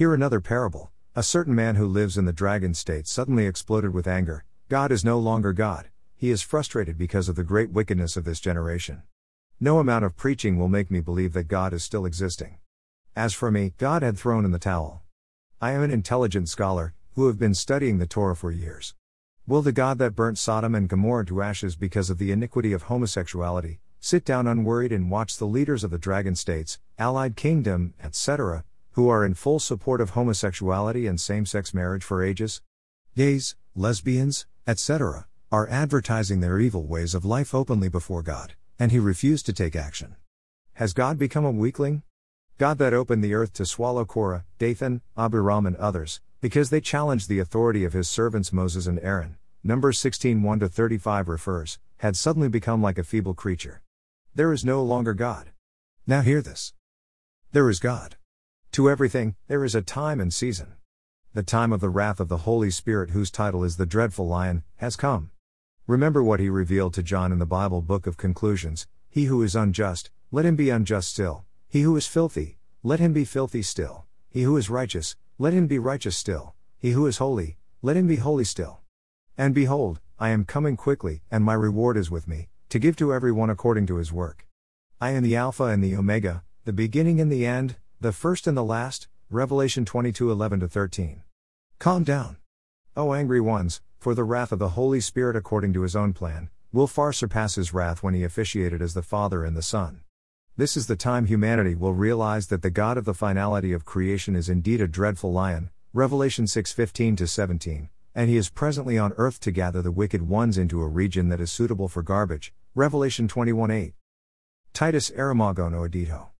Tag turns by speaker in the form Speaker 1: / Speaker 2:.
Speaker 1: Here another parable. A certain man who lives in the dragon state suddenly exploded with anger. God is no longer God, he is frustrated because of the great wickedness of this generation. No amount of preaching will make me believe that God is still existing. As for me, God had thrown in the towel. I am an intelligent scholar, who have been studying the Torah for years. Will the God that burnt Sodom and Gomorrah to ashes because of the iniquity of homosexuality, sit down unworried and watch the leaders of the dragon states, allied kingdom, etc., who are in full support of homosexuality and same sex marriage for ages? Gays, lesbians, etc., are advertising their evil ways of life openly before God, and He refused to take action. Has God become a weakling? God that opened the earth to swallow Korah, Dathan, Abiram, and others, because they challenged the authority of his servants Moses and Aaron, Numbers 16 1 35 refers, had suddenly become like a feeble creature. There is no longer God. Now hear this. There is God. To everything, there is a time and season. The time of the wrath of the Holy Spirit, whose title is the Dreadful Lion, has come. Remember what he revealed to John in the Bible book of conclusions He who is unjust, let him be unjust still. He who is filthy, let him be filthy still. He who is righteous, let him be righteous still. He who is holy, let him be holy still. And behold, I am coming quickly, and my reward is with me, to give to everyone according to his work. I am the Alpha and the Omega, the beginning and the end, the first and the last. Revelation 22 11 13. Calm down. O angry ones, for the wrath of the Holy Spirit according to his own plan, will far surpass his wrath when he officiated as the Father and the Son. This is the time humanity will realize that the God of the finality of creation is indeed a dreadful lion, Revelation 6:15 17, and he is presently on earth to gather the wicked ones into a region that is suitable for garbage. Revelation 21:8. Titus Aramago no.